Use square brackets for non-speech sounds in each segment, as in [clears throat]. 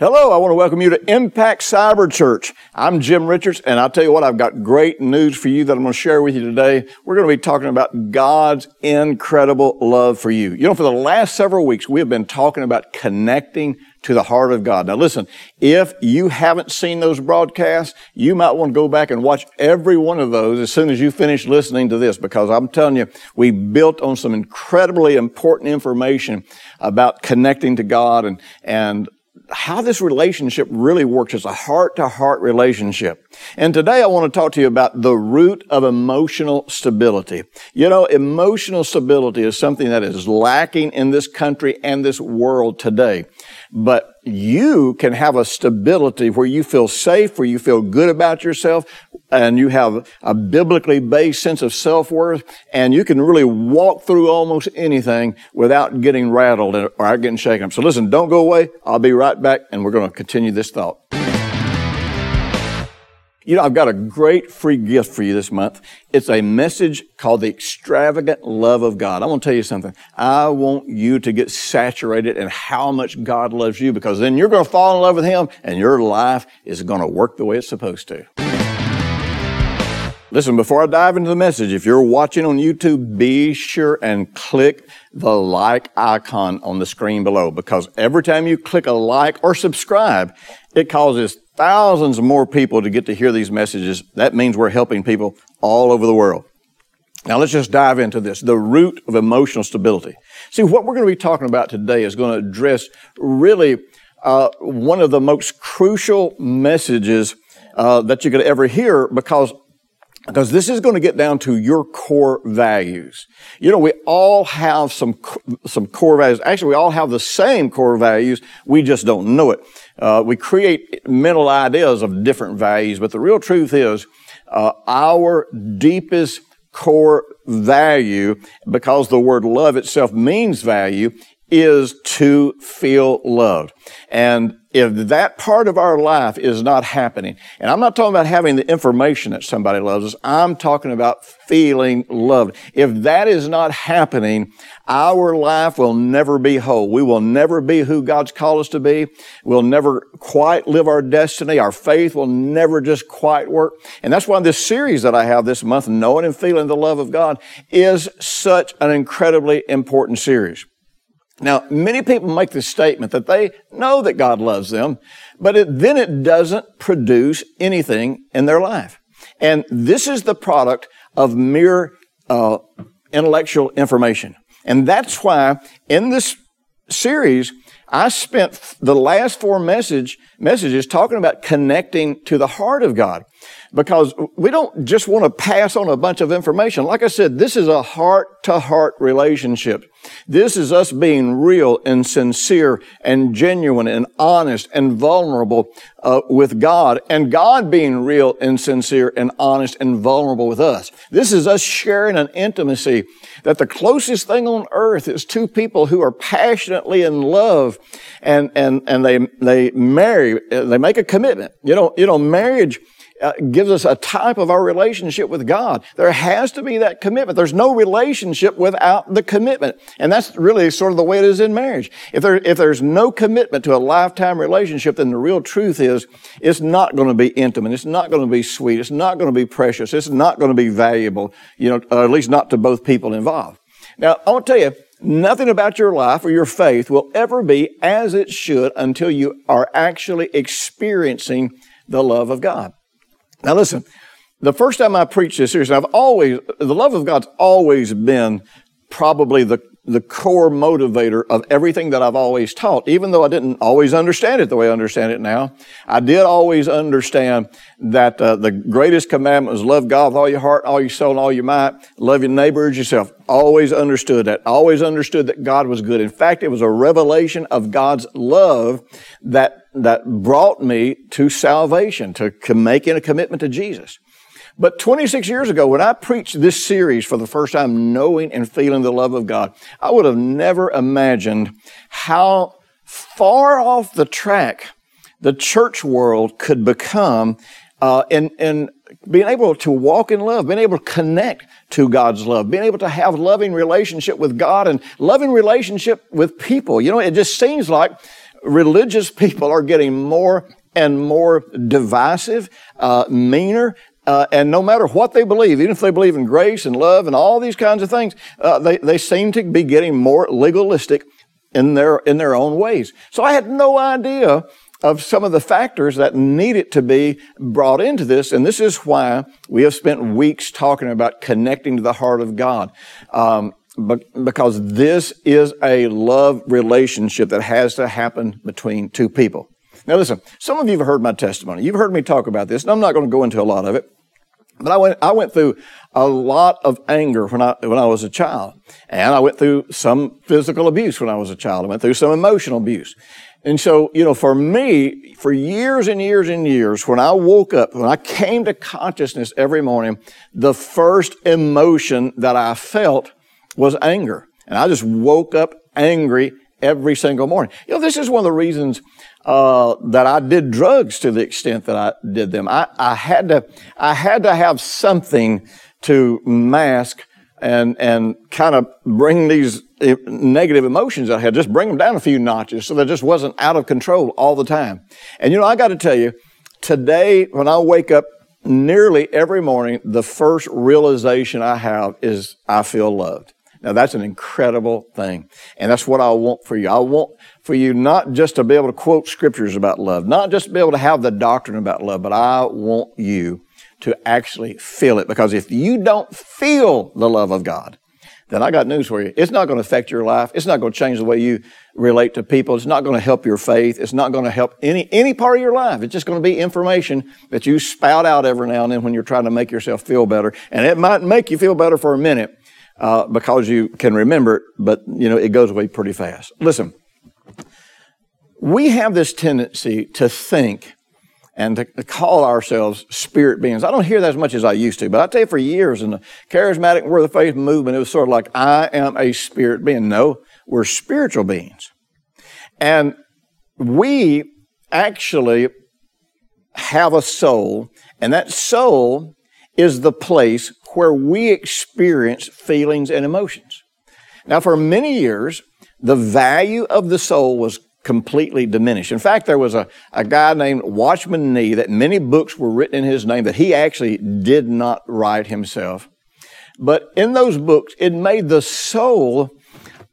Hello, I want to welcome you to Impact Cyber Church. I'm Jim Richards, and I'll tell you what, I've got great news for you that I'm going to share with you today. We're going to be talking about God's incredible love for you. You know, for the last several weeks, we have been talking about connecting to the heart of God. Now listen, if you haven't seen those broadcasts, you might want to go back and watch every one of those as soon as you finish listening to this because I'm telling you, we built on some incredibly important information about connecting to God and, and how this relationship really works as a heart to heart relationship. And today I want to talk to you about the root of emotional stability. You know, emotional stability is something that is lacking in this country and this world today. But you can have a stability where you feel safe, where you feel good about yourself, and you have a biblically based sense of self-worth, and you can really walk through almost anything without getting rattled or getting shaken. up. So listen, don't go away. I'll be right back, and we're going to continue this thought. You know, I've got a great free gift for you this month. It's a message called The Extravagant Love of God. I want to tell you something. I want you to get saturated in how much God loves you because then you're going to fall in love with Him and your life is going to work the way it's supposed to. Listen, before I dive into the message, if you're watching on YouTube, be sure and click the like icon on the screen below because every time you click a like or subscribe, it causes thousands more people to get to hear these messages. That means we're helping people all over the world. Now let's just dive into this. The root of emotional stability. See, what we're going to be talking about today is going to address really uh, one of the most crucial messages uh, that you could ever hear because because this is going to get down to your core values. You know, we all have some, some core values. Actually, we all have the same core values. We just don't know it. Uh, we create mental ideas of different values, but the real truth is, uh, our deepest core value, because the word love itself means value, is to feel loved. And if that part of our life is not happening, and I'm not talking about having the information that somebody loves us, I'm talking about feeling loved. If that is not happening, our life will never be whole. We will never be who God's called us to be. We'll never quite live our destiny. Our faith will never just quite work. And that's why this series that I have this month, Knowing and Feeling the Love of God, is such an incredibly important series. Now, many people make the statement that they know that God loves them, but it, then it doesn't produce anything in their life. And this is the product of mere uh, intellectual information. And that's why in this series, I spent the last four message, messages talking about connecting to the heart of God because we don't just want to pass on a bunch of information. Like I said, this is a heart to heart relationship. This is us being real and sincere and genuine and honest and vulnerable uh, with God and God being real and sincere and honest and vulnerable with us. This is us sharing an intimacy that the closest thing on earth is two people who are passionately in love and, and, and they, they marry, they make a commitment. You know, you know, marriage uh, gives us a type of our relationship with God. There has to be that commitment. There's no relationship without the commitment. And that's really sort of the way it is in marriage. If there, if there's no commitment to a lifetime relationship, then the real truth is it's not going to be intimate. It's not going to be sweet. It's not going to be precious. It's not going to be valuable, you know, at least not to both people involved. Now, I want to tell you, Nothing about your life or your faith will ever be as it should until you are actually experiencing the love of God. Now listen, the first time I preached this series, I've always, the love of God's always been probably the, the core motivator of everything that I've always taught. Even though I didn't always understand it the way I understand it now, I did always understand that uh, the greatest commandment was love God with all your heart, all your soul, and all your might. Love your neighbor as yourself. Always understood that. Always understood that God was good. In fact, it was a revelation of God's love that that brought me to salvation, to making a commitment to Jesus. But 26 years ago, when I preached this series for the first time, knowing and feeling the love of God, I would have never imagined how far off the track the church world could become uh, in, in being able to walk in love, being able to connect to God's love, being able to have loving relationship with God and loving relationship with people. You know, it just seems like religious people are getting more and more divisive, uh, meaner, uh, and no matter what they believe, even if they believe in grace and love and all these kinds of things, uh, they, they seem to be getting more legalistic in their, in their own ways. So I had no idea of some of the factors that needed to be brought into this. And this is why we have spent weeks talking about connecting to the heart of God. Um, because this is a love relationship that has to happen between two people. Now listen, some of you have heard my testimony. You've heard me talk about this, and I'm not going to go into a lot of it. But I went, I went through a lot of anger when I, when I was a child. And I went through some physical abuse when I was a child. I went through some emotional abuse. And so, you know, for me, for years and years and years, when I woke up, when I came to consciousness every morning, the first emotion that I felt was anger. And I just woke up angry every single morning. You know, this is one of the reasons uh, that I did drugs to the extent that I did them. I, I had to, I had to have something to mask and and kind of bring these negative emotions I had, just bring them down a few notches so that just wasn't out of control all the time. And you know, I got to tell you, today when I wake up nearly every morning, the first realization I have is I feel loved. Now that's an incredible thing. And that's what I want for you. I want for you not just to be able to quote scriptures about love, not just to be able to have the doctrine about love, but I want you to actually feel it. Because if you don't feel the love of God, then I got news for you. It's not going to affect your life. It's not going to change the way you relate to people. It's not going to help your faith. It's not going to help any, any part of your life. It's just going to be information that you spout out every now and then when you're trying to make yourself feel better. And it might make you feel better for a minute, uh, because you can remember it, but you know, it goes away pretty fast. Listen. We have this tendency to think and to call ourselves spirit beings. I don't hear that as much as I used to, but I tell you for years in the charismatic word of faith movement, it was sort of like, I am a spirit being. No, we're spiritual beings. And we actually have a soul, and that soul is the place where we experience feelings and emotions. Now, for many years, the value of the soul was completely diminished. In fact, there was a, a guy named Watchman Nee that many books were written in his name that he actually did not write himself. But in those books, it made the soul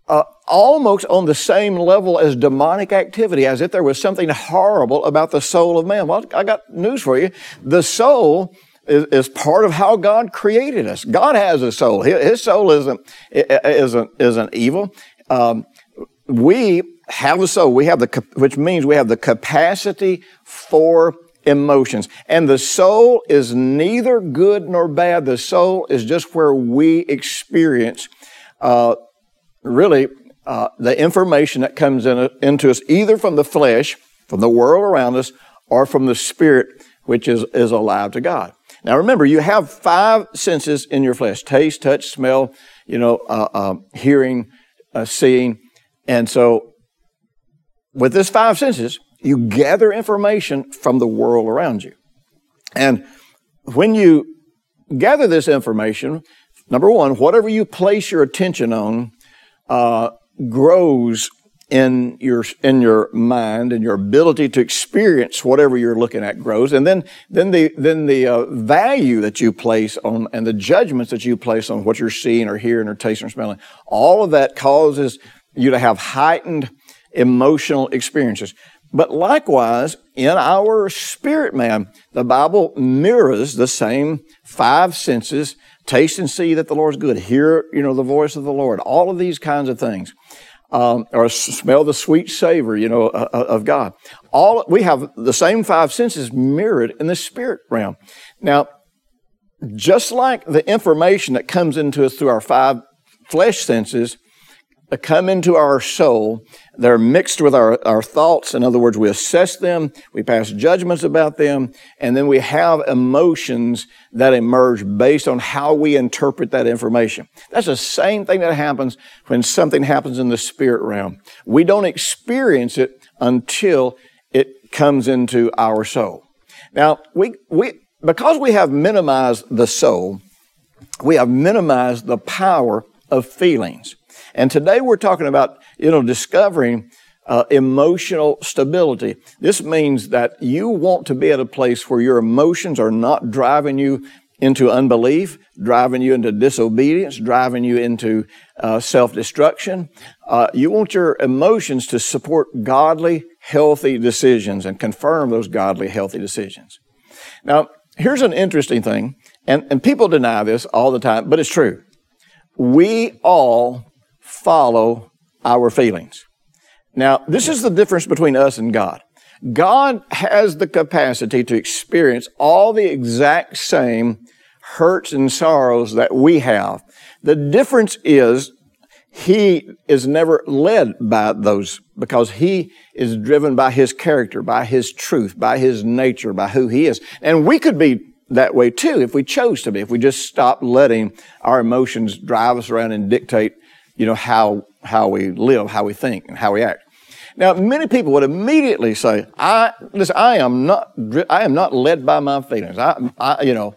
uh, almost on the same level as demonic activity, as if there was something horrible about the soul of man. Well, I got news for you. The soul is, is part of how God created us. God has a soul. His soul isn't, isn't, isn't evil. Um, we have a soul. We have the, which means we have the capacity for emotions. And the soul is neither good nor bad. The soul is just where we experience, uh, really, uh, the information that comes in, into us either from the flesh, from the world around us, or from the spirit, which is, is alive to God. Now remember, you have five senses in your flesh: taste, touch, smell, you know, uh, uh hearing, uh, seeing, and so with this five senses, you gather information from the world around you. And when you gather this information, number one, whatever you place your attention on uh, grows in your in your mind and your ability to experience whatever you're looking at grows and then then the then the uh, value that you place on and the judgments that you place on what you're seeing or hearing or tasting or smelling all of that causes you to have heightened emotional experiences. But likewise, in our spirit man, the Bible mirrors the same five senses taste and see that the Lord is good, hear, you know, the voice of the Lord, all of these kinds of things. Um, or smell the sweet savor, you know, uh, of God. All we have the same five senses mirrored in the spirit realm. Now, just like the information that comes into us through our five flesh senses come into our soul. They're mixed with our, our thoughts. In other words, we assess them, we pass judgments about them, and then we have emotions that emerge based on how we interpret that information. That's the same thing that happens when something happens in the spirit realm. We don't experience it until it comes into our soul. Now, we, we, because we have minimized the soul, we have minimized the power of feelings. And today we're talking about, you know, discovering uh, emotional stability. This means that you want to be at a place where your emotions are not driving you into unbelief, driving you into disobedience, driving you into uh, self destruction. Uh, you want your emotions to support godly, healthy decisions and confirm those godly, healthy decisions. Now, here's an interesting thing, and, and people deny this all the time, but it's true. We all follow our feelings. Now, this is the difference between us and God. God has the capacity to experience all the exact same hurts and sorrows that we have. The difference is he is never led by those because he is driven by his character, by his truth, by his nature, by who he is. And we could be that way too if we chose to be, if we just stopped letting our emotions drive us around and dictate you know, how, how we live, how we think, and how we act. Now, many people would immediately say, I, listen, I am not, I am not led by my feelings. I, I you know,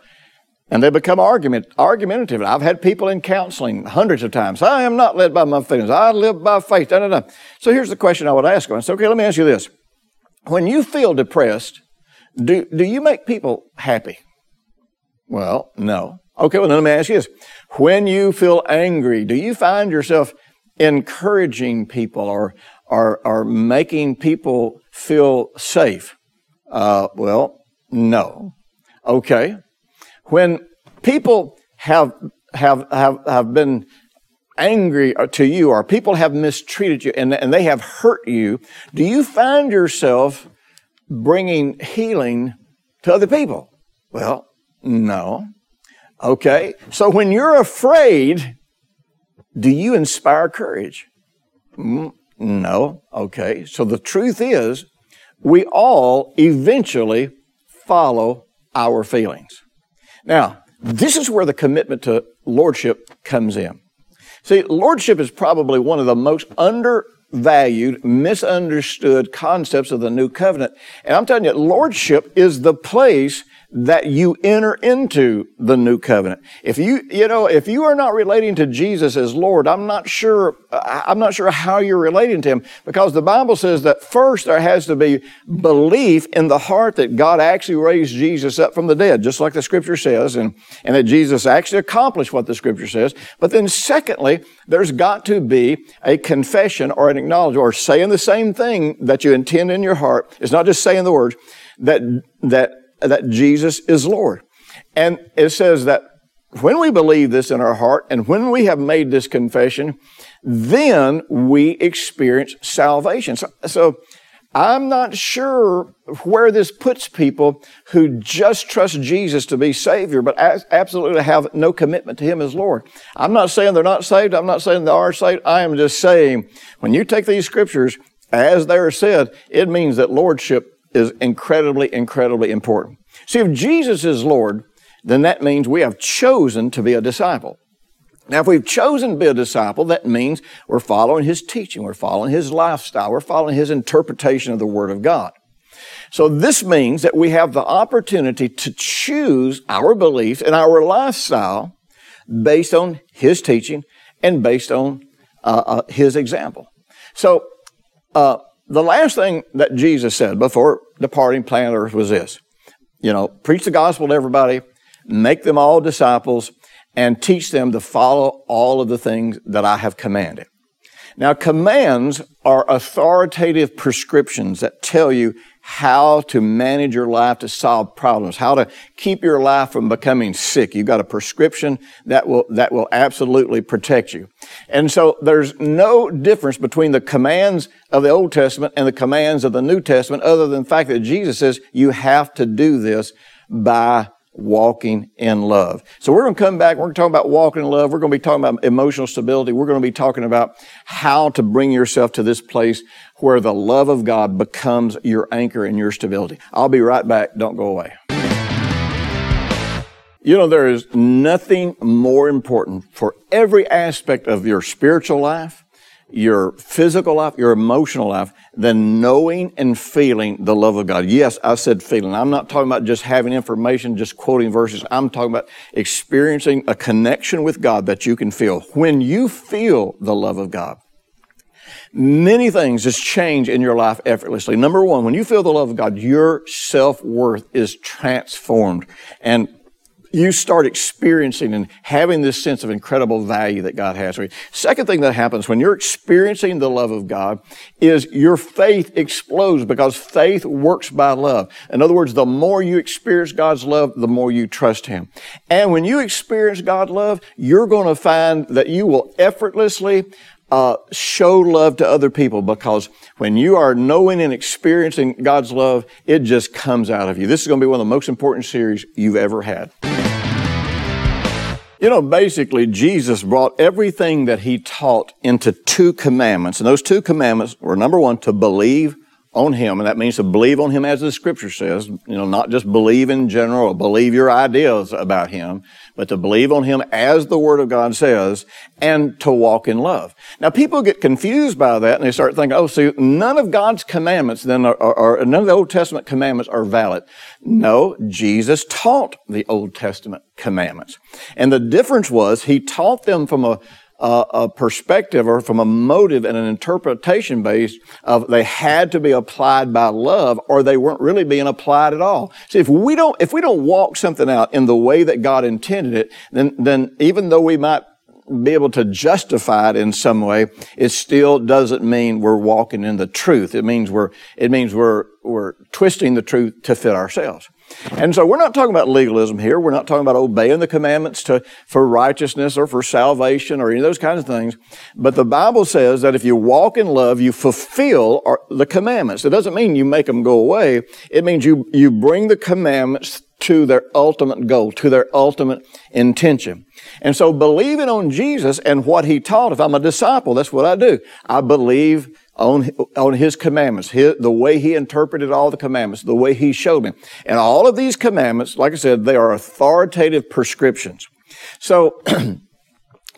and they become argument, argumentative. I've had people in counseling hundreds of times. I am not led by my feelings. I live by faith. Da, da, da. So here's the question I would ask them. I said, okay, let me ask you this. When you feel depressed, do, do you make people happy? Well, no. Okay, well, let me ask you this. When you feel angry, do you find yourself encouraging people or, or, or making people feel safe? Uh, well, no. Okay. When people have, have, have, have been angry to you or people have mistreated you and, and they have hurt you, do you find yourself bringing healing to other people? Well, no. Okay? So when you're afraid, do you inspire courage? Mm, no. Okay. So the truth is, we all eventually follow our feelings. Now, this is where the commitment to lordship comes in. See, lordship is probably one of the most undervalued, misunderstood concepts of the new covenant. And I'm telling you, lordship is the place that you enter into the new covenant. If you, you know, if you are not relating to Jesus as Lord, I'm not sure, I'm not sure how you're relating to Him because the Bible says that first there has to be belief in the heart that God actually raised Jesus up from the dead, just like the scripture says, and, and that Jesus actually accomplished what the scripture says. But then secondly, there's got to be a confession or an acknowledgement or saying the same thing that you intend in your heart. It's not just saying the words that, that that Jesus is Lord. And it says that when we believe this in our heart and when we have made this confession, then we experience salvation. So, so I'm not sure where this puts people who just trust Jesus to be Savior, but absolutely have no commitment to Him as Lord. I'm not saying they're not saved. I'm not saying they are saved. I am just saying when you take these scriptures as they are said, it means that Lordship is incredibly, incredibly important. See, if Jesus is Lord, then that means we have chosen to be a disciple. Now, if we've chosen to be a disciple, that means we're following His teaching, we're following His lifestyle, we're following His interpretation of the Word of God. So this means that we have the opportunity to choose our beliefs and our lifestyle based on His teaching and based on uh, uh, His example. So, uh, the last thing that Jesus said before departing planet Earth was this. You know, preach the gospel to everybody, make them all disciples, and teach them to follow all of the things that I have commanded. Now, commands are authoritative prescriptions that tell you how to manage your life to solve problems, how to keep your life from becoming sick. You've got a prescription that will, that will absolutely protect you. And so there's no difference between the commands of the Old Testament and the commands of the New Testament other than the fact that Jesus says you have to do this by walking in love. So we're going to come back. We're going to talk about walking in love. We're going to be talking about emotional stability. We're going to be talking about how to bring yourself to this place where the love of God becomes your anchor and your stability. I'll be right back. Don't go away. You know, there is nothing more important for every aspect of your spiritual life, your physical life, your emotional life, than knowing and feeling the love of God. Yes, I said feeling. I'm not talking about just having information, just quoting verses. I'm talking about experiencing a connection with God that you can feel. When you feel the love of God, many things just change in your life effortlessly. Number one, when you feel the love of God, your self-worth is transformed. And you start experiencing and having this sense of incredible value that God has for you. Second thing that happens when you're experiencing the love of God is your faith explodes because faith works by love. In other words, the more you experience God's love, the more you trust Him. And when you experience God's love, you're going to find that you will effortlessly uh, show love to other people because when you are knowing and experiencing God's love, it just comes out of you. This is going to be one of the most important series you've ever had. You know, basically, Jesus brought everything that he taught into two commandments. And those two commandments were number one, to believe on him, and that means to believe on him as the scripture says, you know, not just believe in general or believe your ideas about him, but to believe on him as the word of God says, and to walk in love. Now people get confused by that and they start thinking, oh, see, none of God's commandments then are, are, are none of the Old Testament commandments are valid. No, Jesus taught the Old Testament commandments. And the difference was he taught them from a uh, a perspective or from a motive and an interpretation base of they had to be applied by love or they weren't really being applied at all. See, if we don't, if we don't walk something out in the way that God intended it, then, then even though we might be able to justify it in some way, it still doesn't mean we're walking in the truth. It means we're, it means we're, we're twisting the truth to fit ourselves. And so we're not talking about legalism here. We're not talking about obeying the commandments to, for righteousness or for salvation or any of those kinds of things. But the Bible says that if you walk in love, you fulfill the commandments. It doesn't mean you make them go away. It means you, you bring the commandments to their ultimate goal, to their ultimate intention. And so believing on Jesus and what he taught, if I'm a disciple, that's what I do. I believe on, on his commandments, his, the way he interpreted all the commandments, the way he showed me. And all of these commandments, like I said, they are authoritative prescriptions. So, [clears throat]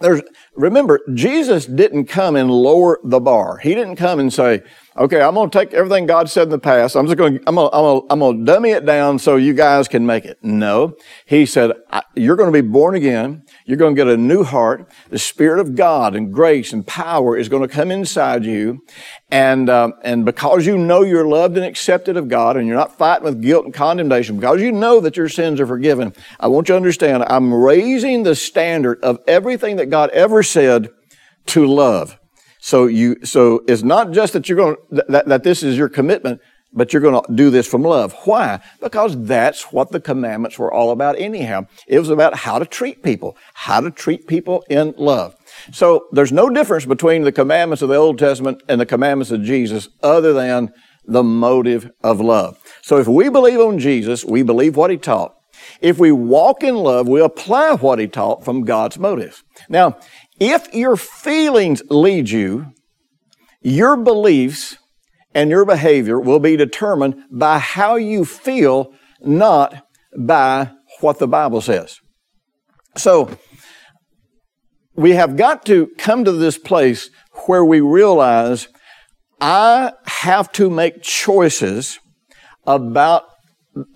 there's, remember, Jesus didn't come and lower the bar. He didn't come and say, okay, I'm going to take everything God said in the past. I'm just going to, I'm going I'm going to, I'm going to dummy it down so you guys can make it. No. He said, you're going to be born again. You're going to get a new heart. The Spirit of God and grace and power is going to come inside you. And, um, and because you know you're loved and accepted of God and you're not fighting with guilt and condemnation, because you know that your sins are forgiven, I want you to understand I'm raising the standard of everything that God ever said to love. So you, so it's not just that you're going that, that this is your commitment, but you're going to do this from love. Why? Because that's what the commandments were all about anyhow. It was about how to treat people, how to treat people in love. So there's no difference between the commandments of the Old Testament and the commandments of Jesus other than the motive of love. So if we believe on Jesus, we believe what he taught. If we walk in love, we apply what he taught from God's motives. Now, if your feelings lead you, your beliefs and your behavior will be determined by how you feel, not by what the Bible says. So, we have got to come to this place where we realize I have to make choices about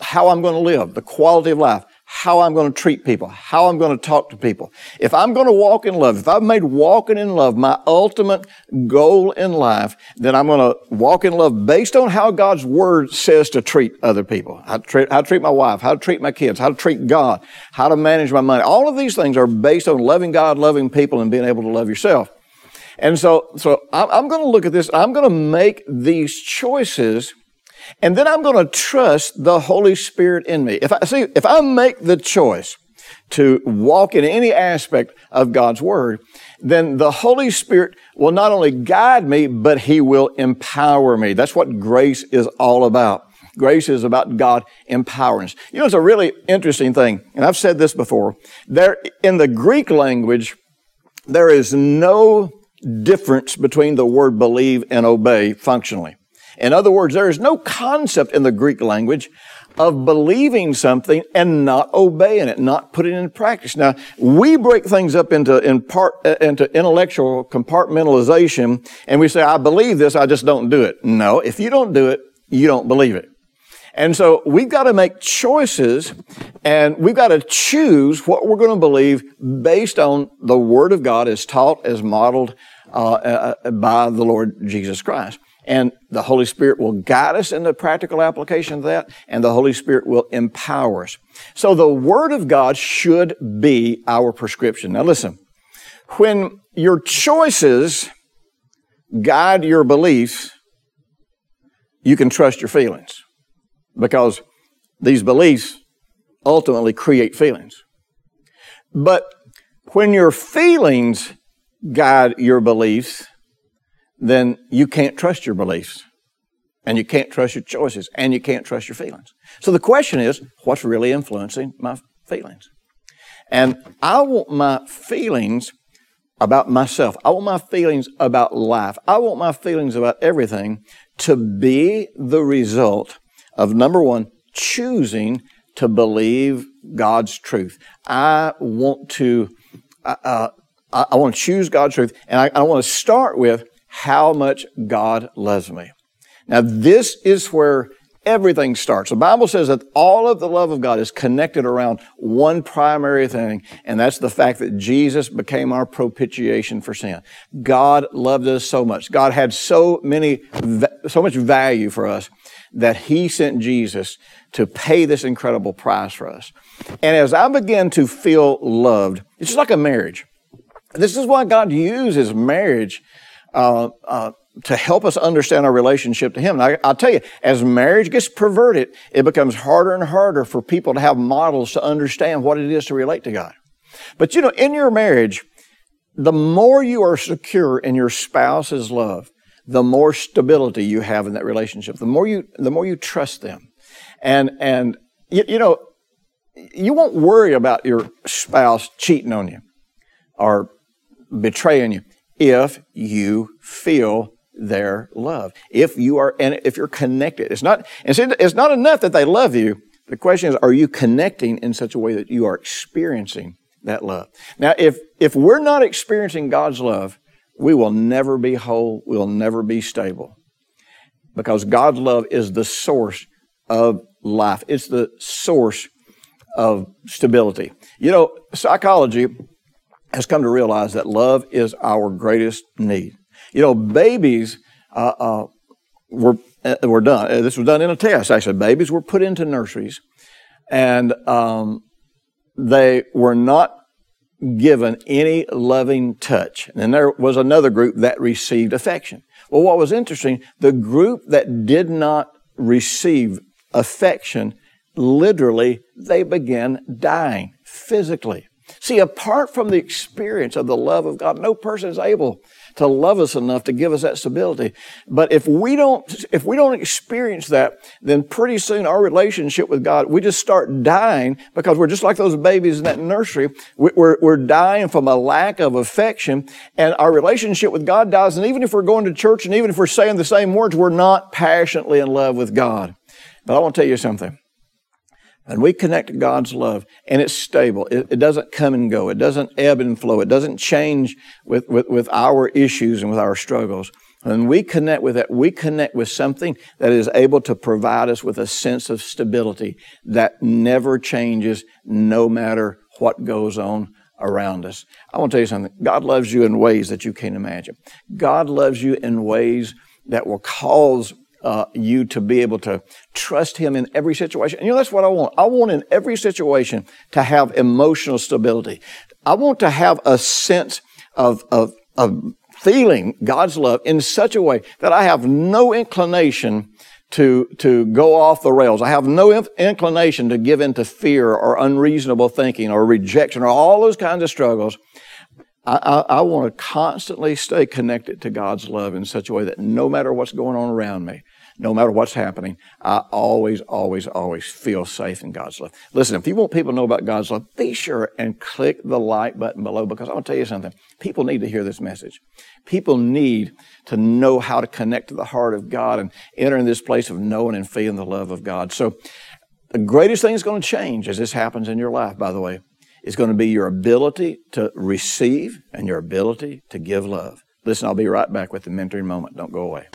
how I'm going to live, the quality of life how I'm going to treat people, how I'm going to talk to people. If I'm going to walk in love, if I've made walking in love my ultimate goal in life, then I'm going to walk in love based on how God's word says to treat other people. How to treat, how to treat my wife, how to treat my kids, how to treat God, how to manage my money. All of these things are based on loving God, loving people, and being able to love yourself. And so, so I'm going to look at this. I'm going to make these choices and then I'm going to trust the Holy Spirit in me. If I see, if I make the choice to walk in any aspect of God's Word, then the Holy Spirit will not only guide me, but He will empower me. That's what grace is all about. Grace is about God empowering us. You know, it's a really interesting thing, and I've said this before. There, in the Greek language, there is no difference between the word believe and obey functionally. In other words, there is no concept in the Greek language of believing something and not obeying it, not putting it in practice. Now, we break things up into, in part, uh, into intellectual compartmentalization and we say, I believe this, I just don't do it. No, if you don't do it, you don't believe it. And so we've got to make choices and we've got to choose what we're going to believe based on the Word of God as taught, as modeled uh, uh, by the Lord Jesus Christ. And the Holy Spirit will guide us in the practical application of that, and the Holy Spirit will empower us. So the Word of God should be our prescription. Now listen, when your choices guide your beliefs, you can trust your feelings because these beliefs ultimately create feelings. But when your feelings guide your beliefs, then you can't trust your beliefs and you can't trust your choices and you can't trust your feelings. So the question is, what's really influencing my feelings? And I want my feelings about myself. I want my feelings about life. I want my feelings about everything to be the result of number one, choosing to believe God's truth. I want to, uh, uh I, want to choose God's truth, and I, I want to start with how much God loves me. Now, this is where everything starts. The Bible says that all of the love of God is connected around one primary thing, and that's the fact that Jesus became our propitiation for sin. God loved us so much. God had so many, so much value for us that He sent Jesus to pay this incredible price for us. And as I began to feel loved, it's just like a marriage. This is why God uses marriage uh, uh, to help us understand our relationship to Him. And I, will tell you, as marriage gets perverted, it becomes harder and harder for people to have models to understand what it is to relate to God. But you know, in your marriage, the more you are secure in your spouse's love, the more stability you have in that relationship. The more you, the more you trust them, and and you, you know, you won't worry about your spouse cheating on you or betraying you if you feel their love. If you are, and if you're connected, it's not, it's not enough that they love you. The question is, are you connecting in such a way that you are experiencing that love? Now, if, if we're not experiencing God's love, we will never be whole. We'll never be stable. Because God's love is the source of life. It's the source of stability. You know, psychology has come to realize that love is our greatest need. You know, babies uh, uh, were uh, were done. Uh, this was done in a test. Actually, babies were put into nurseries, and um, they were not given any loving touch. And then there was another group that received affection. Well, what was interesting, the group that did not receive affection, literally, they began dying physically. See, apart from the experience of the love of God, no person is able to love us enough to give us that stability. But if we don't, if we don't experience that, then pretty soon our relationship with God, we just start dying because we're just like those babies in that nursery. We're, we're dying from a lack of affection and our relationship with God dies. And even if we're going to church and even if we're saying the same words, we're not passionately in love with God. But I want to tell you something. And we connect to God's love, and it's stable. It, it, doesn't come and go. It doesn't ebb and flow. It doesn't change with, with, with our issues and with our struggles. And we connect with that, we connect with something that is able to provide us with a sense of stability that never changes no matter what goes on around us. I want to tell you something. God loves you in ways that you can't imagine. God loves you in ways that will cause uh, you to be able to trust Him in every situation. And you know, that's what I want. I want in every situation to have emotional stability. I want to have a sense of, of, of feeling God's love in such a way that I have no inclination to, to go off the rails. I have no inclination to give in to fear or unreasonable thinking or rejection or all those kinds of struggles. I, I, I want to constantly stay connected to God's love in such a way that no matter what's going on around me, no matter what's happening, I always, always, always feel safe in God's love. Listen, if you want people to know about God's love, be sure and click the like button below because I'm going to tell you something. People need to hear this message. People need to know how to connect to the heart of God and enter in this place of knowing and feeling the love of God. So, the greatest thing that's going to change as this happens in your life, by the way, is going to be your ability to receive and your ability to give love. Listen, I'll be right back with the mentoring moment. Don't go away.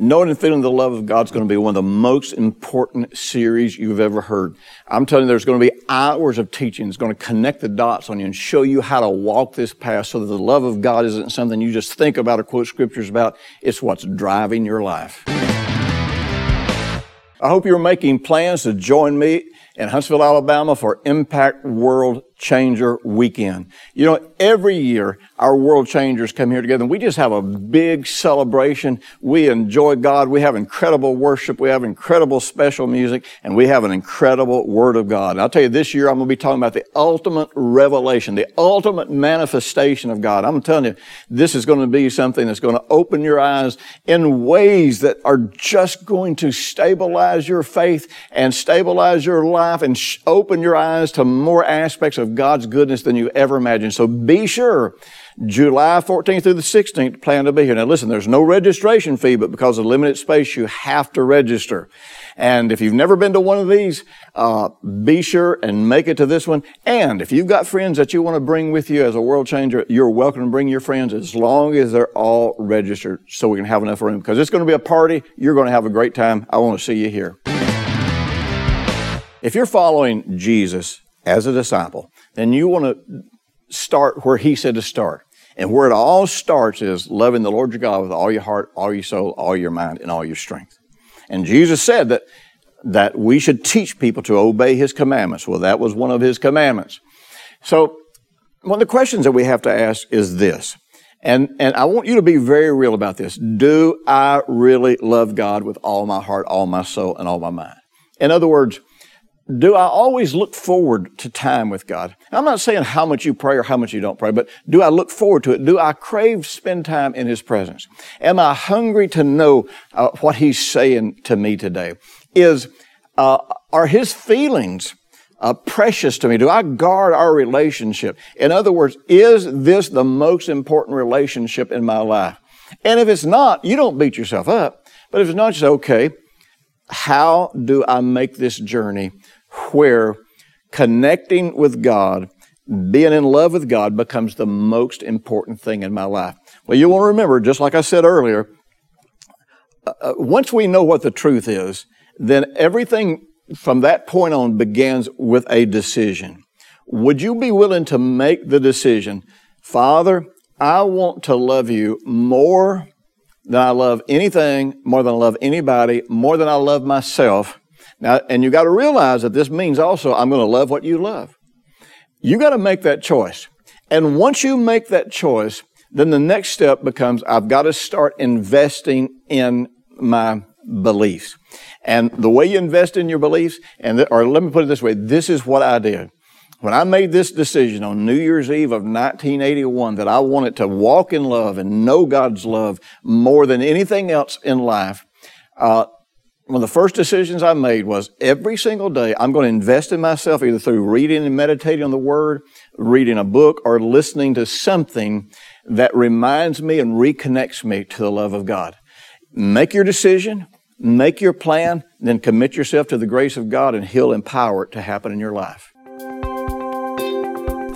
Knowing and feeling the love of God is going to be one of the most important series you've ever heard. I'm telling you, there's going to be hours of teaching. It's going to connect the dots on you and show you how to walk this path so that the love of God isn't something you just think about or quote scriptures about. It's what's driving your life. I hope you're making plans to join me in Huntsville, Alabama for Impact World Changer Weekend. You know, every year our world changers come here together and we just have a big celebration. We enjoy God. We have incredible worship. We have incredible special music and we have an incredible Word of God. And I'll tell you this year I'm going to be talking about the ultimate revelation, the ultimate manifestation of God. I'm telling you, this is going to be something that's going to open your eyes in ways that are just going to stabilize your faith and stabilize your life and sh- open your eyes to more aspects of God's goodness than you ever imagined. So be sure July 14th through the 16th, plan to be here. Now listen, there's no registration fee, but because of limited space, you have to register. And if you've never been to one of these, uh, be sure and make it to this one. And if you've got friends that you want to bring with you as a world changer, you're welcome to bring your friends as long as they're all registered so we can have enough room. Because it's going to be a party. You're going to have a great time. I want to see you here. If you're following Jesus as a disciple, then you want to start where he said to start. And where it all starts is loving the Lord your God with all your heart, all your soul, all your mind, and all your strength. And Jesus said that, that we should teach people to obey his commandments. Well, that was one of his commandments. So, one of the questions that we have to ask is this. And, and I want you to be very real about this. Do I really love God with all my heart, all my soul, and all my mind? In other words, do I always look forward to time with God? I'm not saying how much you pray or how much you don't pray, but do I look forward to it? Do I crave spend time in His presence? Am I hungry to know uh, what He's saying to me today? Is uh, are His feelings uh, precious to me? Do I guard our relationship? In other words, is this the most important relationship in my life? And if it's not, you don't beat yourself up. But if it's not, just okay. How do I make this journey where connecting with God, being in love with God becomes the most important thing in my life. Well, you will remember, just like I said earlier, uh, uh, once we know what the truth is, then everything from that point on begins with a decision. Would you be willing to make the decision, Father, I want to love you more than I love anything, more than I love anybody, more than I love myself, now, and you got to realize that this means also I'm going to love what you love. You got to make that choice. And once you make that choice, then the next step becomes I've got to start investing in my beliefs. And the way you invest in your beliefs, and or let me put it this way, this is what I did. When I made this decision on New Year's Eve of 1981 that I wanted to walk in love and know God's love more than anything else in life, uh, one of the first decisions I made was every single day I'm going to invest in myself either through reading and meditating on the Word, reading a book, or listening to something that reminds me and reconnects me to the love of God. Make your decision, make your plan, then commit yourself to the grace of God and He'll empower it to happen in your life.